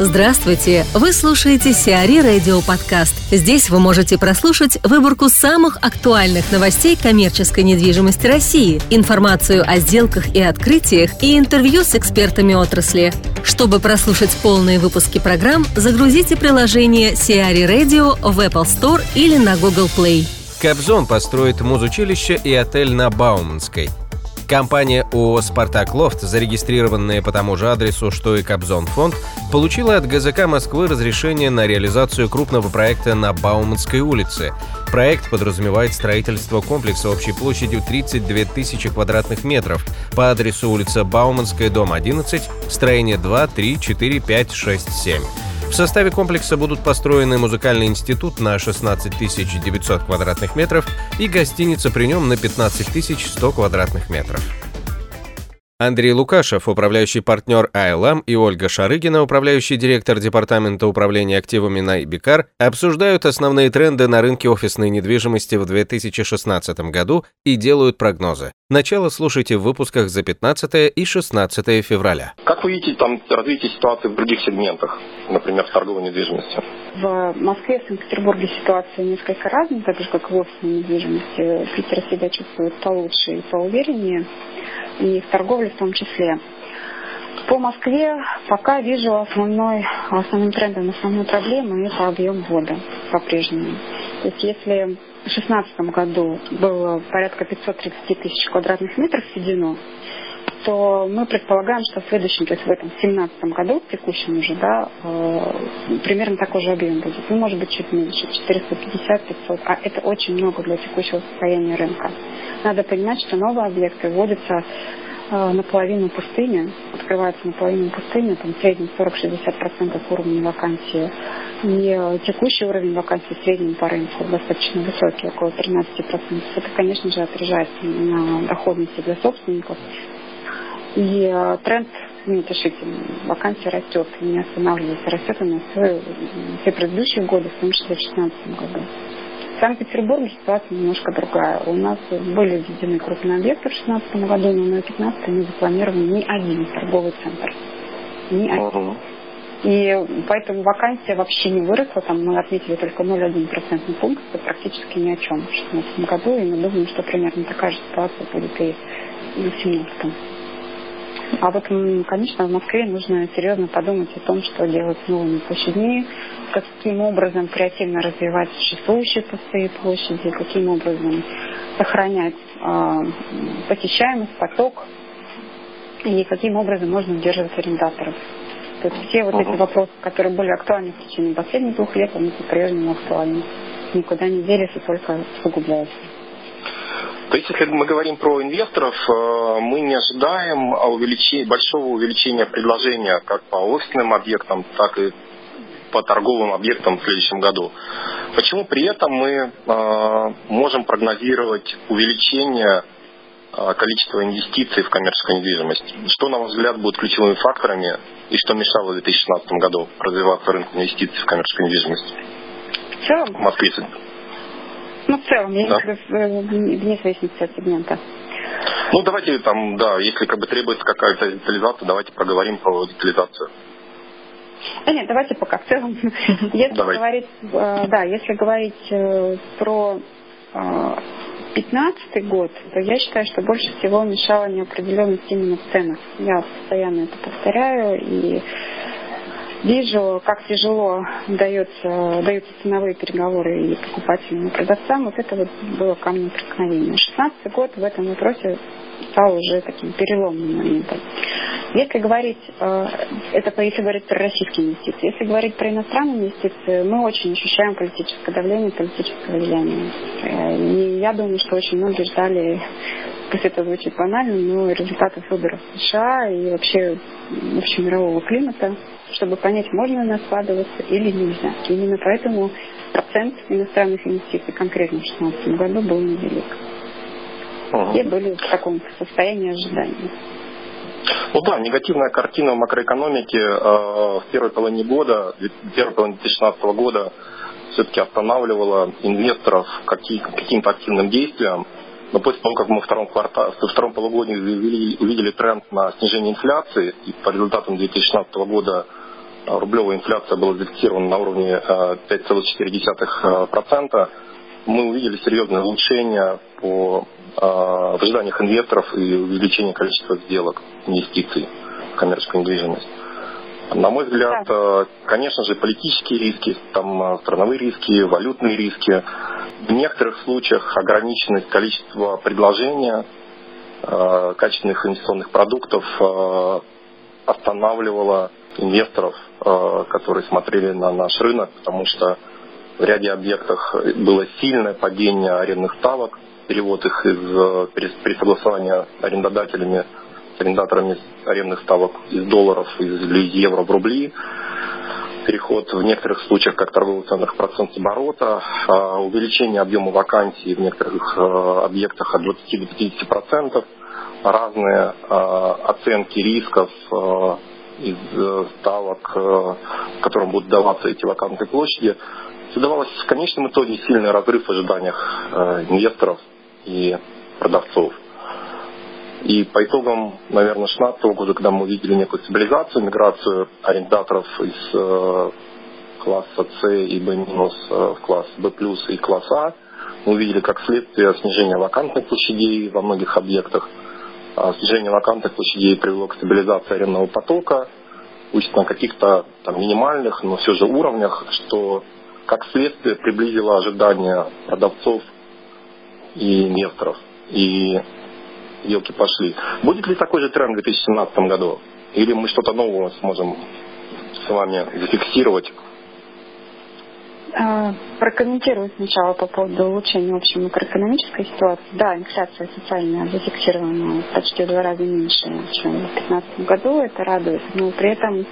Здравствуйте! Вы слушаете Сиари Радио Подкаст. Здесь вы можете прослушать выборку самых актуальных новостей коммерческой недвижимости России, информацию о сделках и открытиях и интервью с экспертами отрасли. Чтобы прослушать полные выпуски программ, загрузите приложение Сиари Radio в Apple Store или на Google Play. Кобзон построит музучилище и отель на Бауманской – Компания ООО «Спартак Лофт», зарегистрированная по тому же адресу, что и Кобзон фонд, получила от ГЗК Москвы разрешение на реализацию крупного проекта на Бауманской улице. Проект подразумевает строительство комплекса общей площадью 32 тысячи квадратных метров по адресу улица Бауманская, дом 11, строение 2, 3, 4, 5, 6, 7. В составе комплекса будут построены музыкальный институт на 16 900 квадратных метров и гостиница при нем на 15 100 квадратных метров. Андрей Лукашев, управляющий партнер АЛАМ, и Ольга Шарыгина, управляющий директор Департамента управления активами на Ибикар, обсуждают основные тренды на рынке офисной недвижимости в 2016 году и делают прогнозы. Начало слушайте в выпусках за 15 и 16 февраля. Как вы видите там развитие ситуации в других сегментах, например, в торговой недвижимости? В Москве и Санкт-Петербурге ситуация несколько разная, так же как и в офисной недвижимости. Питер себя чувствует получше и поувереннее и в торговле в том числе. По Москве пока вижу основной, основным трендом, основной проблемой это объем ввода по-прежнему. То есть если в 2016 году было порядка 530 тысяч квадратных метров введено, то мы предполагаем, что в следующем, то есть в этом 2017 году, в текущем уже, да, э, примерно такой же объем будет. Ну, может быть, чуть меньше, 450-500, а это очень много для текущего состояния рынка. Надо понимать, что новые объекты вводятся наполовину пустыни, открывается наполовину пустыни, там в среднем 40-60% уровня вакансии. И текущий уровень вакансий в среднем по рынку достаточно высокий, около 13%. Это, конечно же, отражается на доходности для собственников. И э, тренд неутешительный. Вакансия растет, не останавливается, растет она все, все предыдущие годы, в том числе в 2016 году. В Санкт-Петербурге ситуация немножко другая. У нас были введены крупные объекты в 2016 году, но на 2015 не запланирован ни один торговый центр. Ни один. И поэтому вакансия вообще не выросла, там мы отметили только 0,1% пункт, это практически ни о чем в 2016 году, и мы думаем, что примерно такая же ситуация будет и в 2017. А вот, конечно, в Москве нужно серьезно подумать о том, что делать с новыми площадьми, каким образом креативно развивать существующие пустые площади, каким образом сохранять э, посещаемость, поток и каким образом можно удерживать арендаторов. То есть все вот эти вопросы, которые были актуальны в течение последних двух лет, они по-прежнему актуальны. Никуда не делись и только усугубляются. То есть, если мы говорим про инвесторов, э, мы не ожидаем увеличения, большого увеличения предложения как по офисным объектам, так и по торговым объектам в следующем году. Почему при этом мы э, можем прогнозировать увеличение э, количества инвестиций в коммерческую недвижимость? Что, на ваш взгляд, будет ключевыми факторами и что мешало в 2016 году развиваться рынку инвестиций в коммерческую недвижимость? В целом? В Москве. Ну, в целом, я да. вне зависимости от сегмента. Ну, давайте там, да, если как бы требуется какая-то детализация, давайте проговорим про детализацию. Да нет, давайте пока в целом. Если Давай. говорить, э, да, если говорить э, про 2015 э, год, то я считаю, что больше всего мешала неопределенность именно в ценах. Я постоянно это повторяю и Вижу, как тяжело дается, даются ценовые переговоры и покупателям, и продавцам. Вот это вот было камнем преткновения. 16 год в этом вопросе стал уже таким переломным моментом. Если говорить, э, это если говорить про российские инвестиции, если говорить про иностранные инвестиции, мы очень ощущаем политическое давление, политическое влияние. Э, и я думаю, что очень многие ждали, пусть это звучит банально, но результатов выборов США и вообще общемирового климата чтобы понять, можно у нас вкладываться или нельзя. Именно поэтому процент иностранных инвестиций конкретно в 2016 году был невелик. Все были в таком состоянии ожидания. Ну да, негативная картина в макроэкономике э, в первой половине года, первой половине 2016 года все-таки останавливала инвесторов каким, каким-то активным действиям. Но после того, как мы во втором, квартале, во втором полугодии увидели, тренд на снижение инфляции, и по результатам 2016 года рублевая инфляция была зафиксирована на уровне 5,4%, мы увидели серьезное улучшение по в ожиданиях инвесторов и увеличение количества сделок, инвестиций в коммерческую недвижимость. На мой взгляд, да. конечно же, политические риски, там страновые риски, валютные риски. В некоторых случаях ограниченность количества предложения качественных инвестиционных продуктов останавливала инвесторов, э, которые смотрели на наш рынок, потому что в ряде объектов было сильное падение арендных ставок, перевод их из э, при согласовании арендодателями, с арендаторами арендных ставок из долларов из евро в рубли, переход в некоторых случаях как торговых ценных процент оборота, а увеличение объема вакансий в некоторых э, объектах от 20 до 50 процентов, разные оценки рисков из э, ставок, э, которым будут даваться эти вакантные площади, создавалось в конечном итоге сильный разрыв в ожиданиях э, инвесторов и продавцов. И по итогам, наверное, 2016 года, когда мы увидели некую стабилизацию, миграцию арендаторов из класса С и Б- в класс плюс и класс А, мы увидели как следствие снижения вакантных площадей во многих объектах – а снижение вакантных площадей привело к стабилизации арендного потока, пусть на каких-то там минимальных, но все же уровнях, что как следствие приблизило ожидания продавцов и инвесторов. И сделки пошли. Будет ли такой же тренд в 2017 году? Или мы что-то нового сможем с вами зафиксировать а, прокомментирую сначала по поводу улучшения общей макроэкономической ситуации. Да, инфляция социальная зафиксирована почти в два раза меньше, чем в 2015 году. Это радует. Но при этом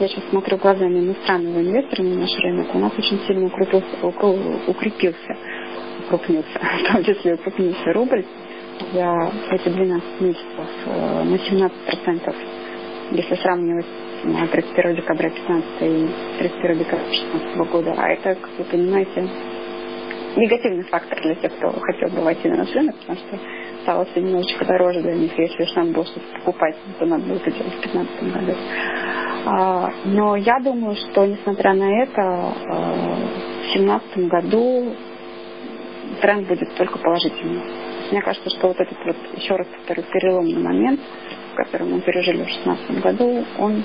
я сейчас смотрю глазами иностранного инвестора на наш рынок, у нас очень сильно укрепился, укрепился, укрупнился, в том числе укрупнился рубль за эти 12 месяцев э, на 17%, если сравнивать на 31 декабря 15 и 31 декабря 16 года. А это, как вы понимаете, негативный фактор для тех, кто хотел бы войти на наш рынок, потому что стало все немножечко дороже для них. Если уж надо было что-то покупать, то надо было это делать в 2015 году. А, но я думаю, что несмотря на это, а, в 2017 году тренд будет только положительный. Мне кажется, что вот этот вот, еще раз повторю, переломный момент, который мы пережили в 2016 году, он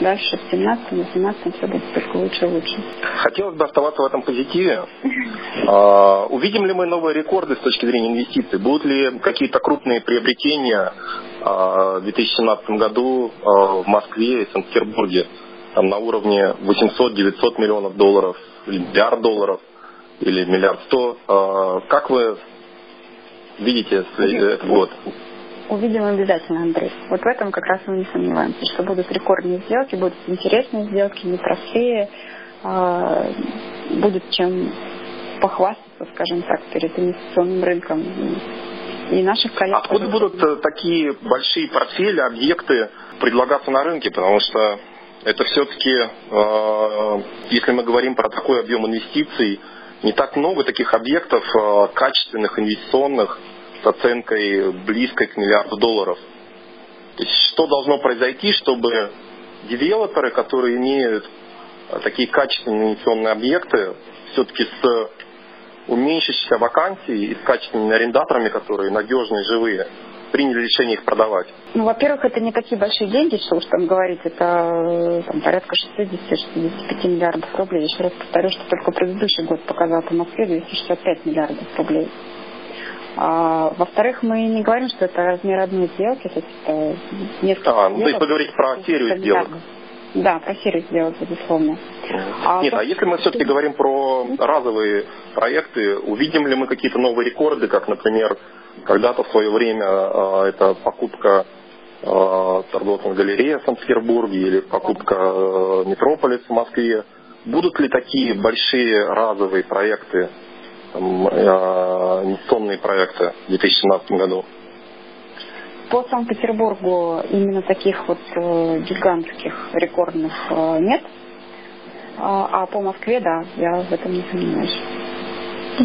дальше в 17 на 17 все будет только лучше и лучше. Хотелось бы оставаться в этом позитиве. А, увидим ли мы новые рекорды с точки зрения инвестиций? Будут ли какие-то крупные приобретения а, в 2017 году а, в Москве и Санкт-Петербурге там, на уровне 800-900 миллионов долларов, миллиард долларов, или миллиард сто? Как вы видите этот год? увидим обязательно, Андрей. Вот в этом как раз мы не сомневаемся, что будут рекордные сделки, будут интересные сделки, непростые, а, будет чем похвастаться, скажем так, перед инвестиционным рынком и наших коллег. Откуда будут э, такие большие портфели, объекты предлагаться на рынке? Потому что это все-таки, э, если мы говорим про такой объем инвестиций, не так много таких объектов э, качественных, инвестиционных, с оценкой близкой к миллиарду долларов. То есть что должно произойти, чтобы девелоперы, которые имеют а, такие качественные инвестиционные объекты, все-таки с уменьшившейся вакансией и с качественными арендаторами, которые надежные, живые, приняли решение их продавать? Ну, во-первых, это не такие большие деньги, что уж там говорить, это там, порядка 60-65 миллиардов рублей. Еще раз повторю, что только предыдущий год показал по Москве 265 миллиардов рублей. А, во-вторых, мы не говорим, что это размер одной сделки, то есть это несколько а, ну, то есть вы говорите про серию сделок. Да, про серию сделок, безусловно. А Нет, то, а если мы все-таки говорим про разовые проекты, увидим ли мы какие-то новые рекорды, как, например, когда-то в свое время э, это покупка торговой галереи в Санкт-Петербурге или покупка э, Метрополис в Москве. Будут ли такие большие разовые проекты э, инвестиционные проекты в 2017 году? По Санкт-Петербургу именно таких вот э, гигантских рекордных э, нет. А, а по Москве, да, я в этом не сомневаюсь.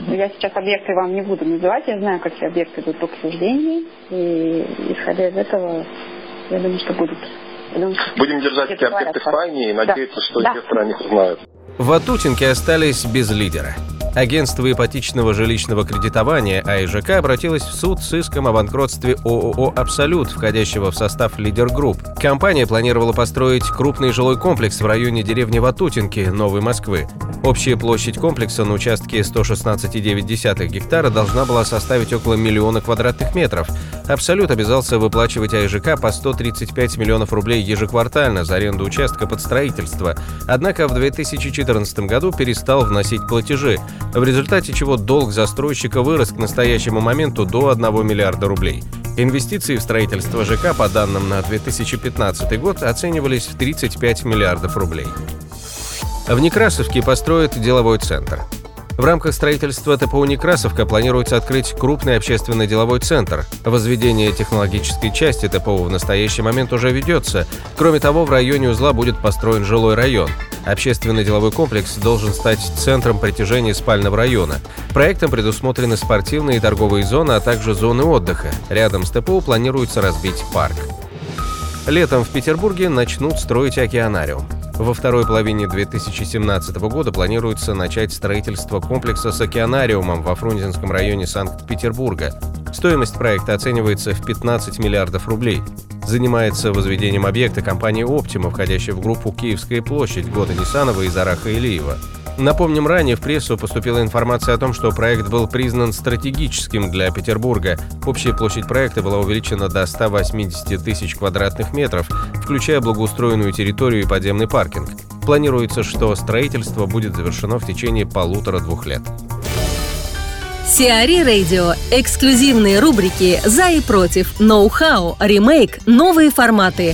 Я сейчас объекты вам не буду называть, я знаю, какие объекты идут в обсуждении, и исходя из этого, я думаю, что будут Будем держать эти объекты в тайне и надеяться, да. что да. инвесторы о них узнают. Ватутинки остались без лидера. Агентство ипотечного жилищного кредитования АИЖК обратилось в суд с иском о банкротстве ООО «Абсолют», входящего в состав «Лидер Групп». Компания планировала построить крупный жилой комплекс в районе деревни Ватутинки, Новой Москвы. Общая площадь комплекса на участке 116,9 гектара должна была составить около миллиона квадратных метров. «Абсолют» обязался выплачивать АИЖК по 135 миллионов рублей ежеквартально за аренду участка под строительство. Однако в 2014 году перестал вносить платежи в результате чего долг застройщика вырос к настоящему моменту до 1 миллиарда рублей. Инвестиции в строительство ЖК по данным на 2015 год оценивались в 35 миллиардов рублей. В Некрасовке построят деловой центр. В рамках строительства ТПУ «Некрасовка» планируется открыть крупный общественный деловой центр. Возведение технологической части ТПУ в настоящий момент уже ведется. Кроме того, в районе узла будет построен жилой район. Общественный деловой комплекс должен стать центром притяжения спального района. Проектом предусмотрены спортивные и торговые зоны, а также зоны отдыха. Рядом с ТПУ планируется разбить парк. Летом в Петербурге начнут строить океанариум. Во второй половине 2017 года планируется начать строительство комплекса с океанариумом во Фрунзенском районе Санкт-Петербурга. Стоимость проекта оценивается в 15 миллиардов рублей. Занимается возведением объекта компания «Оптима», входящая в группу «Киевская площадь» Года Нисанова и Зараха Илиева. Напомним, ранее в прессу поступила информация о том, что проект был признан стратегическим для Петербурга. Общая площадь проекта была увеличена до 180 тысяч квадратных метров, включая благоустроенную территорию и подземный паркинг. Планируется, что строительство будет завершено в течение полутора-двух лет. Сиари Радио. Эксклюзивные рубрики «За и против», «Ноу-хау», «Ремейк», «Новые форматы».